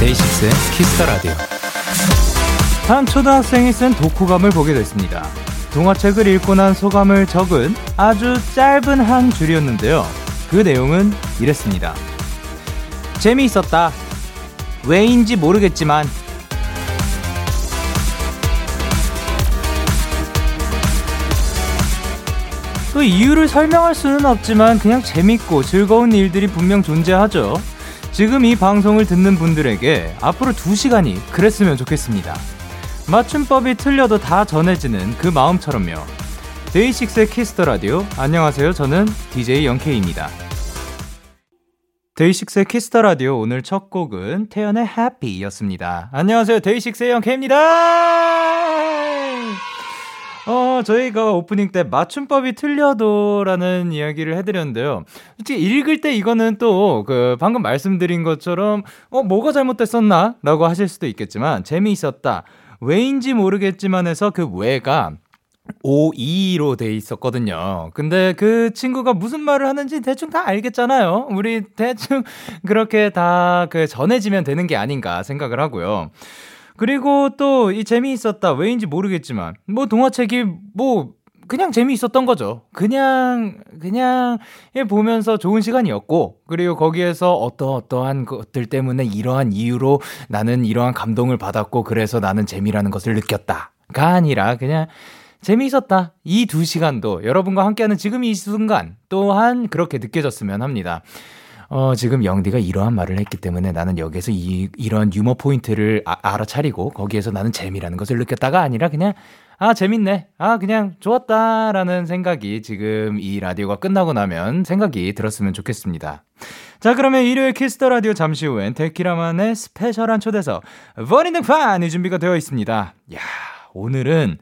DAY6의 Kiss the Radio. 한 초등학생이 쓴 독후감을 보게 됐습니다. 동화책을 읽고 난 소감을 적은 아주 짧은 한 줄이었는데요. 그 내용은 이랬습니다. 재미있었다. 왜인지 모르겠지만 또 이유를 설명할 수는 없지만 그냥 재밌고 즐거운 일들이 분명 존재하죠. 지금 이 방송을 듣는 분들에게 앞으로 2시간이 그랬으면 좋겠습니다. 맞춤법이 틀려도 다 전해지는 그 마음처럼요. DAY6의 Kiss the Radio. 안녕하세요. 저는 DJ Young K입니다. DAY6의 Kiss the Radio 오늘 첫 곡은 태연의 Happy였습니다. 안녕하세요. DAY6의 Young K입니다. 어, 저희가 오프닝 때 맞춤법이 틀려도라는 이야기를 해드렸는데요. 솔직히 읽을 때 이거는 또 그 방금 말씀드린 것처럼 어, 뭐가 잘못됐었나? 라고 하실 수도 있겠지만 재미있었다. 왜인지 모르겠지만 해서 그 왜가 O2로 돼 있었거든요. 근데 그 친구가 무슨 말을 하는지 대충 다 알겠잖아요. 우리 대충 그렇게 다 그 전해지면 되는 게 아닌가 생각을 하고요. 그리고 또 이 재미있었다. 왜인지 모르겠지만 뭐 동화책이 뭐 그냥 재미있었던 거죠. 그냥 그냥 보면서 좋은 시간이었고 그리고 거기에서 어떠 어떠한 것들 때문에 이러한 이유로 나는 이러한 감동을 받았고 그래서 나는 재미라는 것을 느꼈다 가 아니라 그냥 재미있었다. 이 두 시간도 여러분과 함께하는 지금 이 순간 또한 그렇게 느껴졌으면 합니다. 어, 지금 영디가 이러한 말을 했기 때문에 나는 여기에서 이, 이런 유머 포인트를 아, 알아차리고 거기에서 나는 재미라는 것을 느꼈다가 아니라 그냥 아, 재밌네. 아, 그냥 좋았다 라는 생각이 지금 이 라디오가 끝나고 나면 생각이 들었으면 좋겠습니다. 자, 그러면 일요일 Kiss the Radio 잠시 후엔 데키라만의 special한 초대석 버린 등판이 준비가 되어 있습니다. 야, 오늘은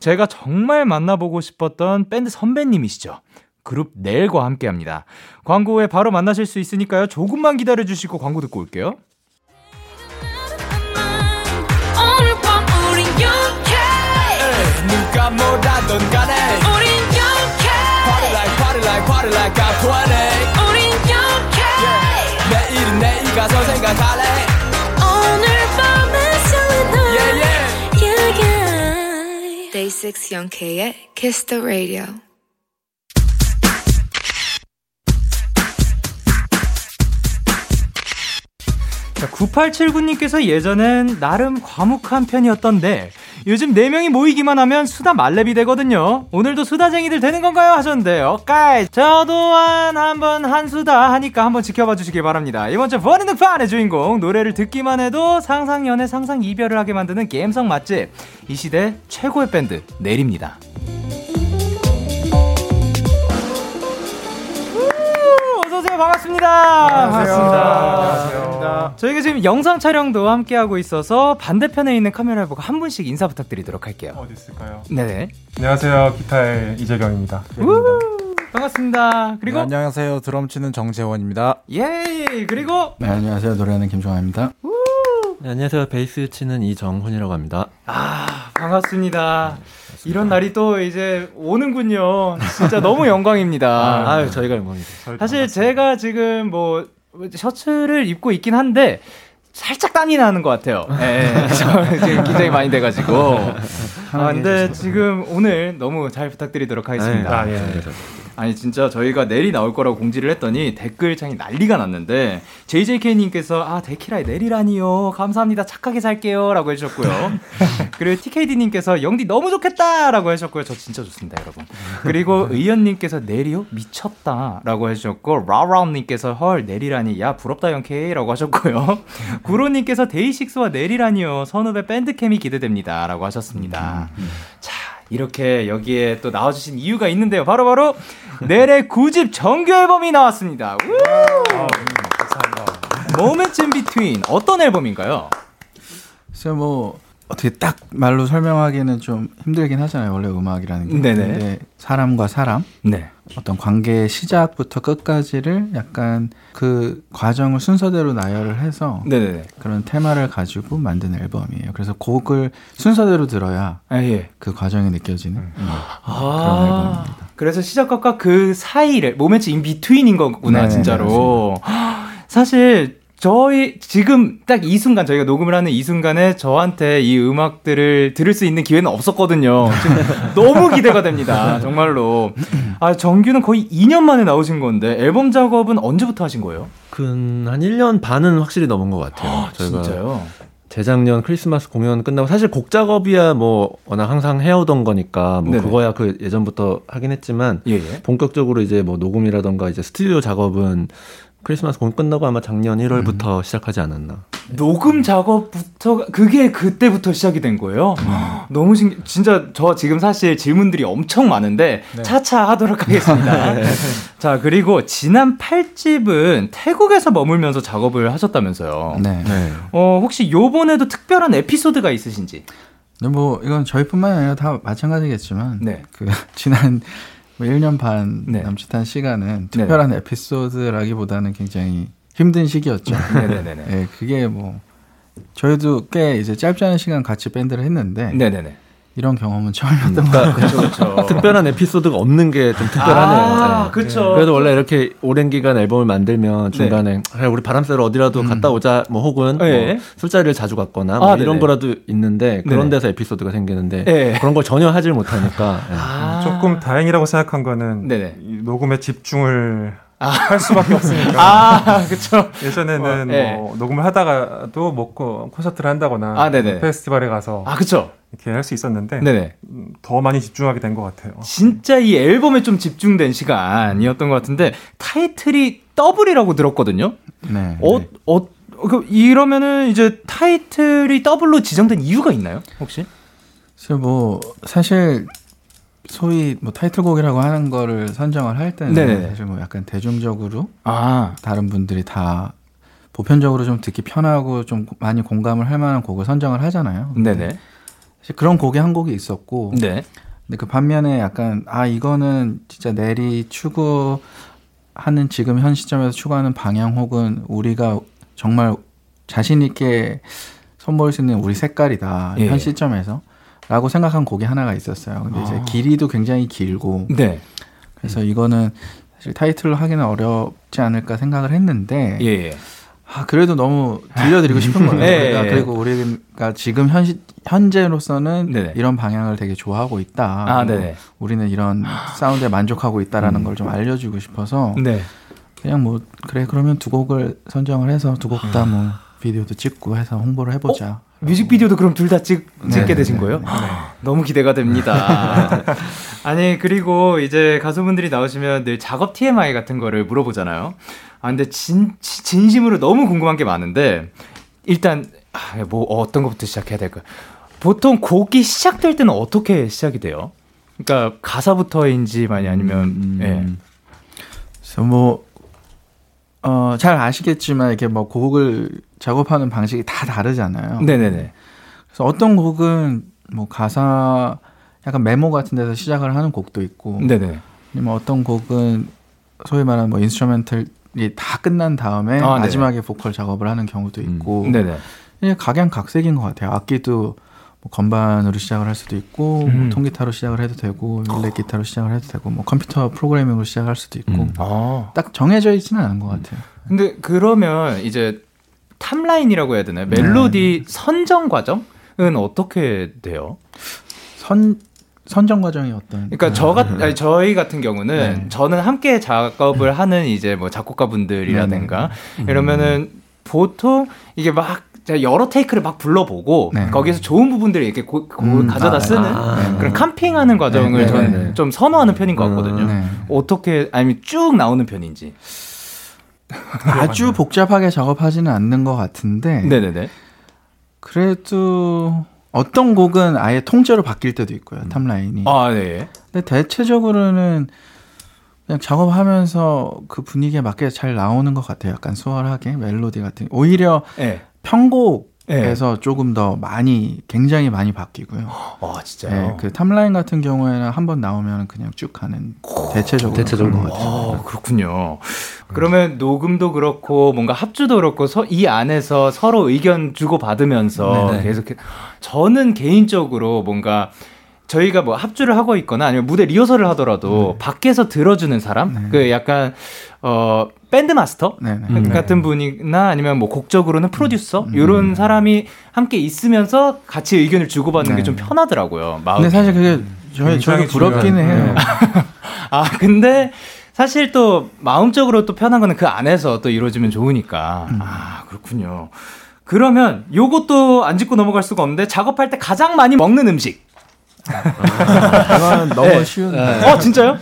제가 정말 만나보고 싶었던 밴드 선배님이시죠. 그룹 NELL과 함께 합니다. 광고 후에 바로 만나실 수 있으니까요. 조금만 기다려 주시고 광고 듣고 올게요. party like party like I'm 20 우린 영케 yeah. 내일은 내일 가서 생각할래 오늘 밤에 설레는 yeah, yeah. yeah, yeah. Day 6 영케의 Kiss the Radio 자, 9879님께서 예전엔 나름 과묵한 편이었던데 요즘 4명이 모이기만 하면 수다 말렙이 되거든요. 오늘도 수다쟁이들 되는 건가요? 하셨는데요. 까이 저 또한 한번 한수다 하니까 한번 지켜봐 주시기 바랍니다. 이번 주 버닝 득판의 주인공 노래를 듣기만 해도 상상 연애 상상 이별을 하게 만드는 게임성 맛집 이 시대 최고의 밴드 내립니다. 어서 오세요. 반갑습니다. 반갑습니다. 안녕하세요. 저희가 지금 영상 촬영도 함께 하고 있어서 반대편에 있는 카메라를 보고 한 분씩 인사 부탁드리도록 할게요. 어디 있을까요? 네네. 안녕하세요. 기타의 이재경입니다. 반갑습니다. 그리고 네, 안녕하세요. 드럼 치는 정재원입니다. 예. 그리고 네, 안녕하세요. 노래하는 김종환입니다. 네, 안녕하세요. 베이스 치는 이정훈이라고 합니다. 아 반갑습니다. 이런 날이 또 이제 오는군요. 진짜 너무 영광입니다. 아, 유 저희가 영광이죠. 사실 제가 지금 뭐 셔츠를 입고 있긴 한데 살짝 땀이 나는 것 같아요. 예, 지금 긴장이 많이 돼가지고. 아, 근데 지금 오늘 너무 잘 부탁드리도록 하겠습니다. 아, 예. 아니 진짜 저희가 내리 나올 거라고 공지를 했더니 댓글창이 난리가 났는데 JJK님께서 아 데키라에 내리라니요. 감사합니다. 착하게 살게요라고 해주셨고요. 그리고 TKD님께서 영디 너무 좋겠다라고 해주셨고요. 저 진짜 좋습니다 여러분. 그리고 의연님께서 내리요? 미쳤다라고 해주셨고 라라운님께서 헐 내리라니. 야 부럽다 영케이라고 하셨고요. 구로님께서 데이식스와 내리라니요. 선후배 밴드캠이 기대됩니다라고 하셨습니다. 자 이렇게 여기에 또 나와주신 이유가 있는데요. 바로바로 넬의 9집 정규 앨범이 나왔습니다. Moments in Between 어떤 앨범인가요? 글쎄 뭐 어떻게 딱 말로 설명하기는 좀 힘들긴 하잖아요. 원래 음악이라는 게. 네네. 사람과 사람 네. 어떤 관계의 시작부터 끝까지를 약간 그 과정을 순서대로 나열을 해서 네네네. 그런 테마를 가지고 만든 앨범이에요. 그래서 곡을 순서대로 들어야 아, 예. 그 과정이 느껴지는 음, 그런 아, 앨범입니다. 그래서 시작과 그 사이를 모멘트 인 비트윈인 거구나 네네, 진짜로. 사실 저희 지금 딱 이 순간 저희가 녹음을 하는 이 순간에 저한테 이 음악들을 들을 수 있는 기회는 없었거든요. 너무 기대가 됩니다. 정말로. 아 정규는 거의 2년 만에 나오신 건데 앨범 작업은 언제부터 하신 거예요? 근한 1년 반은 확실히 넘은 것 같아요. 아, 저희가 진짜요? 재작년 크리스마스 공연 끝나고 사실 곡 작업이야 뭐 워낙 항상 해오던 거니까 뭐 네네. 그거야 그 예전부터 하긴 했지만 예, 예. 본격적으로 이제 뭐 녹음이라던가 이제 스튜디오 작업은 크리스마스 공연 끝나고 아마 작년 1월부터 시작하지 않았나. 녹음 작업부터 그게 그때부터 시작이 된 거예요. 너무 신기. 진짜 저 지금 사실 질문들이 엄청 많은데 차차 하도록 하겠습니다. 자 그리고 지난 8집은 태국에서 머물면서 작업을 하셨다면서요. 네. 네. 어 혹시 요번에도 특별한 에피소드가 있으신지? 근데 뭐 이건 저희뿐만 아니라 다 마찬가지겠지만 네. 그 지난 뭐 1년 반 네. 남짓한 시간은 특별한 에피소드라기보다는 굉장히 힘든 시기였죠. 네네네네. 네, 그게 뭐 저희도 꽤 이제 짧지 않은 시간 같이 밴드를 했는데 네네네. 이런 경험은 처음이었던 것 그러니까 같아요. 그렇죠. 특별한 에피소드가 없는 게 좀 특별하네요. 아, 네. 그렇죠. 그래도 원래 이렇게 오랜 기간 앨범을 만들면 중간에 그래, 우리 바람 쐬러 어디라도 갔다 오자 뭐 혹은 예. 뭐 술자리를 자주 갔거나 뭐 아, 이런 네네. 거라도 있는데 그런 네네. 데서 에피소드가 생기는데 예. 그런 걸 전혀 하질 못하니까 예. 아. 조금 다행이라고 생각한 거는 녹음에 집중을 할 수밖에 없으니까. 아 그렇죠. 예전에는 어, 예. 뭐 녹음을 하다가도 먹고 콘서트를 한다거나 아, 네네. 페스티벌에 가서 아 그렇죠. 이렇게 할 수 있었는데 네네. 음, 더 많이 집중하게 된 것 같아요. 진짜 이 앨범에 좀 집중된 시간이었던 것 같은데 타이틀이 더블이라고 들었거든요. 네. 어, 어, 그 이러면은 이제 타이틀이 더블로 지정된 이유가 있나요? 혹시? 그래서 뭐 사실 소위 뭐 타이틀곡이라고 하는 거를 선정을 할 때는 네네네. 사실 뭐 약간 대중적으로 아, 다른 분들이 다 보편적으로 좀 듣기 편하고 좀 많이 공감을 할 만한 곡을 선정을 하잖아요. 네네. 그런 곡이 한 곡이 있었고 네. 근데 그 반면에 약간 아 이거는 진짜 내리 추구하는 지금 현 시점에서 추구하는 방향 혹은 우리가 정말 자신 있게 선보일 수 있는 우리 색깔이다 예. 현 시점에서 라고 생각한 곡이 하나가 있었어요. 근데 이제 아. 길이도 굉장히 길고 네. 그래서 이거는 사실 타이틀로 하기는 어렵지 않을까 생각을 했는데 예, 예. 아 그래도 너무 들려드리고 싶은 거예요. 네. 우리가 그리고 우리가 지금 현 시, 현재로서는 네네. 이런 방향을 되게 좋아하고 있다. 아, 뭐 네네. 우리는 이런 사운드에 만족하고 있다라는 걸좀 알려주고 싶어서 네. 그냥 뭐 그래 그러면 두 곡을 선정을 해서 두 곡 다 뭐 비디오도 찍고 해서 홍보를 해보자. 뮤직비디오도 그럼 둘 다 찍, 찍게 네, 되신 네, 거예요? 네. 너무 기대가 됩니다. 아니, 그리고 이제 가수분들이 나오시면 늘 작업 TMI 같은 거를 물어보잖아요. 아, 근데 진, 진심으로 너무 궁금한 게 많은데, 일단, 아, 뭐, 어떤 것부터 시작해야 될까? 보통 곡이 시작될 때는 어떻게 시작이 돼요? 그러니까 가사부터인지 많이 아니면, 음, 예. 그래서 뭐, 어, 잘 아시겠지만 이렇게 뭐 곡을 작업하는 방식이 다 다르잖아요. 네네네. 그래서 어떤 곡은 뭐 가사 약간 메모 같은 데서 시작을 하는 곡도 있고, 네네. 아니면 어떤 곡은 소위 말하는 뭐 인스트루멘털이 다 끝난 다음에 아, 네네. 마지막에 보컬 작업을 하는 경우도 있고, 네네. 이게 각양각색인 것 같아요. 악기도 뭐 건반으로 시작을 할 수도 있고, 뭐 음. 통기타로 시작을 해도 되고, 일렉 기타로 시작을 해도 되고, 뭐 컴퓨터 프로그래밍으로 시작할 수도 있고, 음. 아. 딱 정해져 있지는 않은 것 같아요. 근데 그러면 이제 탑라인이라고 해야 되나요? 멜로디 선정 과정은 어떻게 돼요? 선 선정 과정이 어떤? 그러니까 저 같, 아니, 저희 같은 경우는 네. 저는 함께 작업을 하는 이제 뭐 작곡가 분들이라든가 이러면은 보통 이게 막 여러 테이크를 막 불러보고 네. 거기서 좋은 부분들을 이렇게 고, 고- 음, 가져다 아, 쓰는 네. 그런 캠핑하는 과정을 네, 네, 저는 네. 좀 선호하는 편인 것 같거든요. 네. 어떻게 아니면 쭉 나오는 편인지. 아주 복잡하게 작업하지는 않는 것 같은데, 네네네. 그래도 어떤 곡은 아예 통째로 바뀔 때도 있고요. 탑라인이. 아 네. 근데 대체적으로는 그냥 작업하면서 그 분위기에 맞게 잘 나오는 것 같아요. 약간 수월하게 멜로디 같은. 오히려 네. 편곡 해서 조금 더 많이 굉장히 많이 바뀌고요. 아, 진짜요? 네, 그 탑라인 같은 경우에는 한 번 나오면 그냥 쭉 가는 대체적으로 대체적으로. 것 같아요. 아, 그렇군요. 그러면 녹음도 그렇고 뭔가 합주도 그렇고 서, 이 안에서 서로 의견 주고 받으면서 네네. 계속 저는 개인적으로 뭔가 저희가 뭐 합주를 하고 있거나 아니면 무대 리허설을 하더라도 밖에서 들어주는 사람 네. 그 약간 어 밴드 마스터 네네. 음. 같은 분이나 아니면 뭐 곡적으로는 프로듀서 음. 이런 사람이 함께 있으면서 같이 의견을 주고받는 게 네. 좀 편하더라고요. 마음이. 근데 사실 그게 저희 저희 부럽기는 해요. 아, 근데 사실 또 마음적으로 또 편한 거는 그 안에서 또 이루어지면 좋으니까. 음. 아, 그렇군요. 그러면 요것도 안 짚고 넘어갈 수가 없는데 작업할 때 가장 많이 먹는 음식. 이건 너무 네. 쉬운데. 어, 진짜요?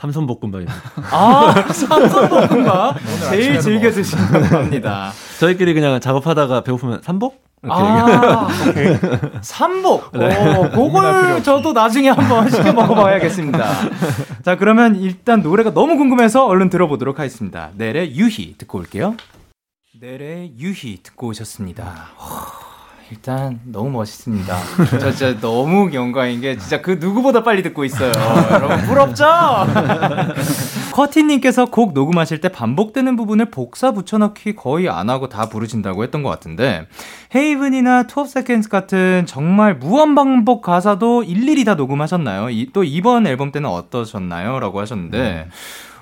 삼선볶음밥입니다. 아, 삼선볶음밥. 제일 즐겨 드시는 겁니다. 저희끼리 그냥 작업하다가 배고프면 삼복? 아, 오케이. 삼복. 어, 그걸 저도 나중에 한번 시켜 먹어봐야겠습니다. 자, 그러면 일단 노래가 너무 궁금해서 얼른 들어보도록 하겠습니다. 넬의 유희 듣고 올게요. 넬의 유희 듣고 오셨습니다. 와, 일단 너무 멋있습니다. 저 진짜 너무 영광인 게 진짜 그 누구보다 빨리 듣고 있어요. 여러분 부럽죠? 커티님께서 곡 녹음하실 때 반복되는 부분을 복사 붙여넣기 거의 안 하고 다 부르신다고 했던 것 같은데 Haven이나 Twelve Seconds 같은 정말 무한 반복 가사도 일일이 다 녹음하셨나요? 이, 또 이번 앨범 때는 어떠셨나요? 라고 하셨는데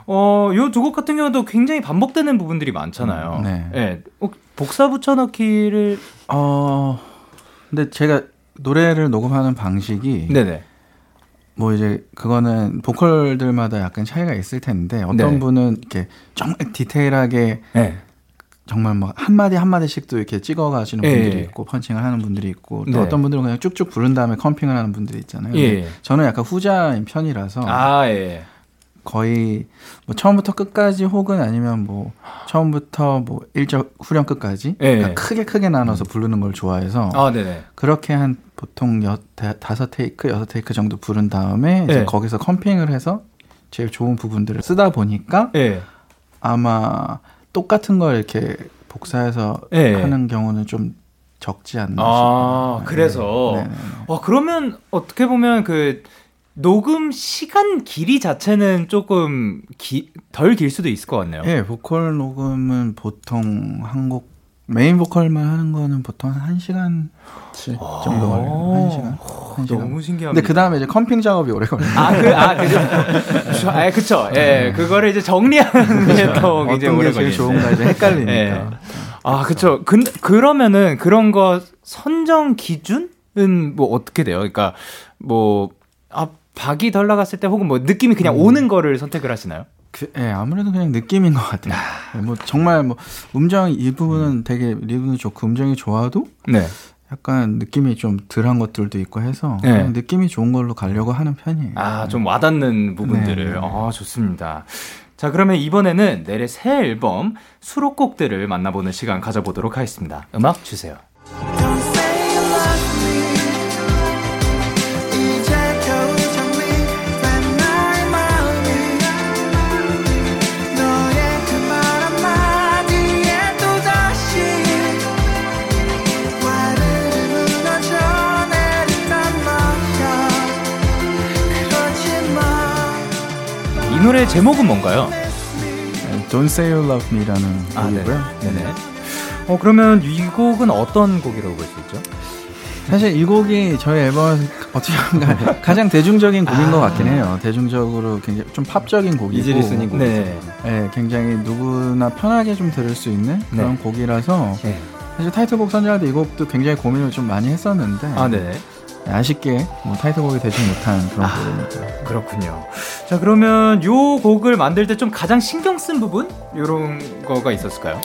어, 요 두 곡 같은 경우도 굉장히 반복되는 부분들이 많잖아요. 음, 네. 예. 어, 복사 붙여넣기를 어 근데 제가 노래를 녹음하는 방식이 네네. 뭐 이제 그거는 보컬들마다 약간 차이가 있을 텐데 어떤 네. 분은 이렇게 정말 디테일하게 네. 정말 뭐 한마디 한마디씩도 이렇게 찍어 가시는 예, 분들이 예. 있고 펀칭을 하는 분들이 있고 또 네. 어떤 분들은 그냥 쭉쭉 부른 다음에 컴핑을 하는 분들이 있잖아요. 예. 근데 저는 약간 후자인 편이라서 아, 예. 거의 뭐 처음부터 끝까지 혹은 아니면 뭐 처음부터 뭐 1절 후렴 끝까지 예. 그러니까 크게 크게 나눠서 부르는 걸 좋아해서 아. 그렇게 한 보통 여, 다, 다섯 테이크 여섯 테이크 정도 부른 다음에 이제 예. 거기서 컴핑을 해서 제일 좋은 부분들을 쓰다 보니까 예. 아마 똑같은 걸 이렇게 복사해서 예. 하는 경우는 좀 적지 않나 아, 싶어요. 그래서. 네, 네, 네. 와, 그러면 어떻게 보면 그 녹음 시간 길이 자체는 조금 기, 덜길 수도 있을 것 같네요. 예, 보컬 녹음은 보통 한 곡 메인 보컬만 하는 거는 보통 한 1시간 정도 걸려요. 한 시간. 한 시간. 아. 너무 신기합니다. 근데 그 다음에 이제 comping 작업이 오래 걸려요. 아, 그, 아, 그죠. 아, 그쵸. 예, 그거를 이제 정리하는 게또 굉장히 오래. 좋은가 이제 헷갈리니까. 예. 아, 그쵸. 근, 그러면은 그런 거 선정 기준은 뭐 어떻게 돼요? 그러니까 뭐, 아, 박이 덜 나갔을 때 혹은 뭐 느낌이 그냥 음. 오는 거를 선택을 하시나요? 그, 예, 아무래도 그냥 느낌인 것 같아요. 예, 뭐 정말 뭐 음정 이 부분은 되게 리듬이 좋고 음정이 좋아도 네. 약간 느낌이 좀 덜한 것들도 있고 해서 네. 그냥 느낌이 좋은 걸로 가려고 하는 편이에요. 아, 좀 와닿는 부분들을. 네. 아, 좋습니다. 자, 그러면 이번에는 내래 새 앨범 수록곡들을 만나보는 시간 가져보도록 하겠습니다. 음악 주세요. 노래 제목은 뭔가요? 예, Don't Say You Love Me라는 곡이고요. 아, 네네. 어, 그러면 이 곡은 어떤 곡이라고 볼 수 있죠? 사실 이 곡이 저희 앨범에서 어떻게 보면 가장 대중적인 곡인 아. 것 같긴 해요. 대중적으로 굉장히 좀 팝적인 곡이고, easy listening 곡. 네. 예, 굉장히 누구나 편하게 좀 들을 수 있는 그런 네. 곡이라서 네. 사실 타이틀곡 선정할 때 이 곡도 굉장히 고민을 좀 많이 했었는데 아, 네. 아쉽게 뭐 타이틀곡이 되지 못한 그런 아. 곡입니다. 그렇군요. 자, 그러면 요 곡을 만들 때 좀 가장 신경 쓴 부분? 요런 거가 있었을까요?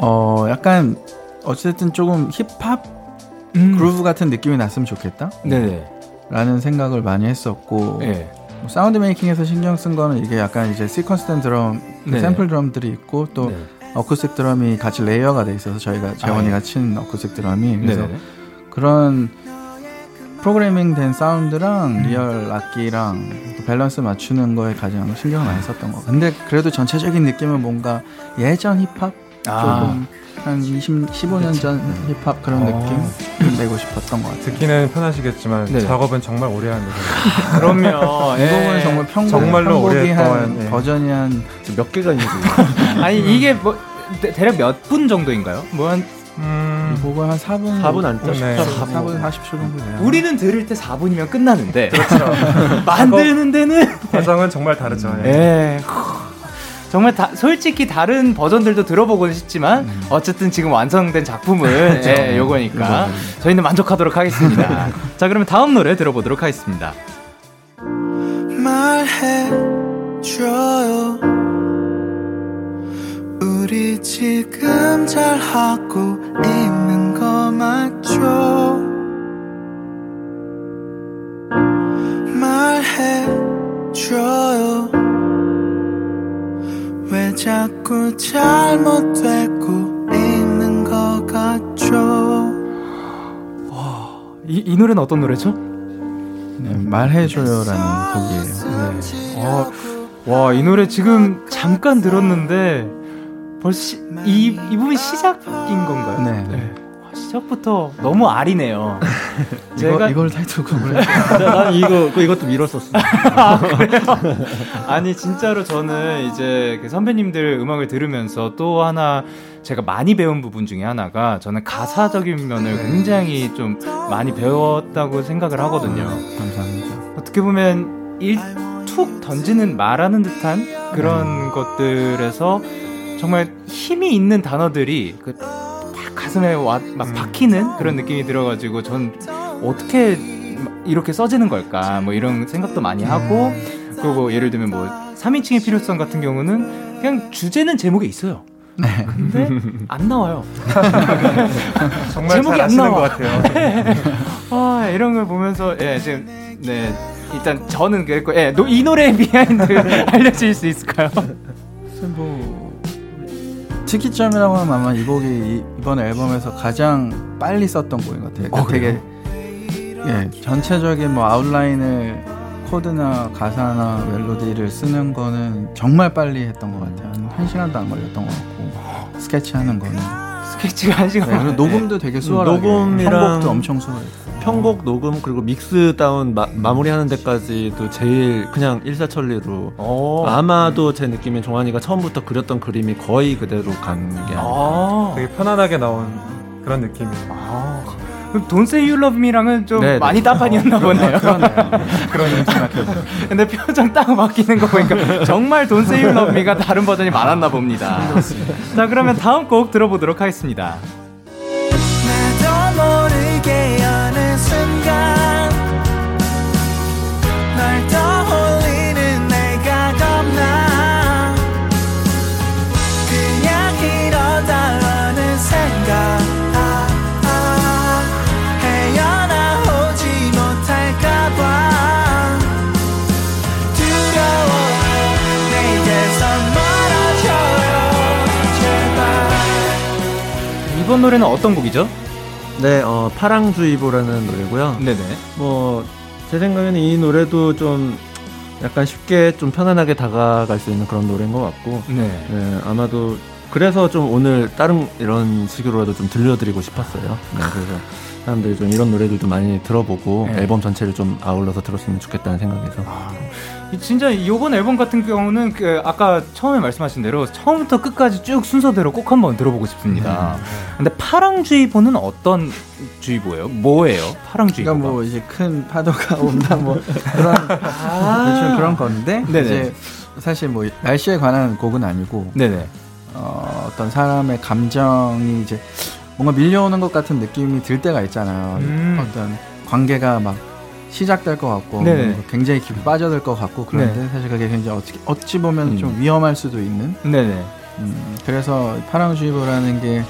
어, 약간 어쨌든 조금 힙합 음. 그루브 같은 느낌이 났으면 좋겠다. 네네. 라는 생각을 많이 했었고 네. 뭐 sound making에서 신경 쓴 거는 이게 약간 이제 sequence된 드럼, 그 네네. 샘플 드럼들이 있고 또 네. 어쿠스틱 드럼이 같이 layer가 돼 있어서 저희가 재원이가 친 어쿠스틱 드럼이 그래서 네네. 그런 프로그래밍 된 사운드랑 음. real 악기랑 또 밸런스 맞추는 거에 가장 신경을 많이 썼던 거. 근데 그래도 전체적인 느낌은 뭔가 예전 힙합 아. 조금 한 20, 15년 전 힙합 그런 어. 느낌 내고 싶었던 것 같아요. 듣기는 편하시겠지만 네. 작업은 정말 오래 하는 거예요. 그럼요. 이 곡은 정말 평, 정말로 편곡이 오랫동안, 한 예. 버전이 한 몇 개가 있는지. 아니 이게 뭐 대- 대략 몇 분 정도인가요? 뭐한 이 음, 곡은 한 4분 4분 안짜? 네. 4분 40초 정도 돼요. 우리는 들을 때 4분이면 끝나는데 만드는 데는 과정은 정말 다르죠. 예. 예. 정말 다, 솔직히 다른 버전들도 들어보고는 싶지만 어쨌든 지금 완성된 작품은 예, 요거니까 저희는 만족하도록 하겠습니다. 자 그러면 다음 노래 들어보도록 하겠습니다. 말해줘요 우리 지금 잘하고 있는 거 맞죠 말해줘요 왜 자꾸 잘못되고 있는 거 같죠 이, 이 노래는 어떤 노래죠? 네, 말해줘요라는 곡이에요. 네. 어, 와, 이 노래 지금 잠깐 들었는데 벌써 시, 이, 이 부분 시작인 건가요? 네. 와, 시작부터 너무 아리네요. 이거, 이걸 타이틀곡을 난 이거 그 이것도 밀었었어. 아니 진짜로 저는 이제 그 선배님들 음악을 들으면서 또 하나 제가 많이 배운 부분 중에 하나가 저는 가사적인 면을 굉장히 좀 많이 배웠다고 생각을 하거든요. 감사합니다. 어떻게 보면 일툭 던지는 말하는 듯한 그런 것들에서 정말 힘이 있는 단어들이 그 딱 가슴에 와, 막 박히는 그런 느낌이 들어가지고 전 어떻게 이렇게 써지는 걸까 뭐 이런 생각도 많이 하고 그리고 뭐 예를 들면 뭐 3인칭의 필요성 같은 경우는 그냥 주제는 제목에 있어요. 네. 근데 안 나와요. 정말 제목이 잘안 아시는 나와. 것 같아요. 아 이런 걸 보면서 예 지금 네 일단 저는 그랬고 예, 노- 이 노래의 behind 알려 주실 수 있을까요? 그래서 뭐 특이점이라고 하면 아마 이 곡이 이- 이번 앨범에서 가장 빨리 썼던 곡인 것 같아요. 어, 되게 예 전체적인 뭐 outline을 코드나 가사나 멜로디를 쓰는 거는 정말 빨리 했던 것 같아요. 한, 한 시간도 안 걸렸던 것 같고 스케치하는 거는. 스케치가 한 시간 네, 녹음도 되게 수월하게. 녹음이랑 편곡도 엄청 수월했고. 편곡 녹음 그리고 믹스 다운 마, 마무리하는 데까지도 제일 그냥 일사천리로 어. 아마도 제 느낌엔 종환이가 처음부터 그렸던 그림이 거의 그대로 간 게. 아. 되게 편안하게 나온 그런 느낌이에요. 아. You Love Me랑은 좀 네, 네. 많이 따판이었나 보네요. 그러네요. 그러네요. 생각해보면. 근데 표정 딱 바뀌는 거 보니까 정말 You Love Me가 다른 버전이 많았나 봅니다. 자, 그러면 다음 곡 들어보도록 하겠습니다. 이번 노래는 어떤 곡이죠? 네, 어, 파랑주의보라는 노래고요. 네네. 뭐 제 생각에는 이 노래도 좀 약간 쉽게 좀 편안하게 다가갈 수 있는 그런 노래인 것 같고 네. 네, 아마도 그래서 좀 오늘 다른 이런 식으로라도 좀 들려드리고 싶었어요. 네, 그래서 사람들이 좀 이런 노래들도 많이 들어보고 네. 앨범 전체를 좀 아울러서 들었으면 좋겠다는 생각에서 이 진짜 이번 앨범 같은 경우는 그 아까 처음에 말씀하신 대로 처음부터 끝까지 쭉 순서대로 꼭 한번 들어보고 싶습니다. 근데 파랑주의보는 어떤 주의보예요? 뭐예요? 파랑주의보가? 그러니까 뭐 이제 큰 파도가 온다 뭐 그런 대충 그런 건데 네네. 이제 사실 뭐 날씨에 관한 곡은 아니고 네네. 어, 어떤 사람의 감정이 이제 뭔가 밀려오는 것 같은 느낌이 들 때가 있잖아요. 음. 어떤 관계가 막 시작될 것 같고 네네. 뭔가 굉장히 깊이 빠져들 것 같고 그런데 네. 사실 그게 굉장히 어찌, 어찌 보면 음. 좀 위험할 수도 있는 네네. 음, 그래서 파랑주의보라는 게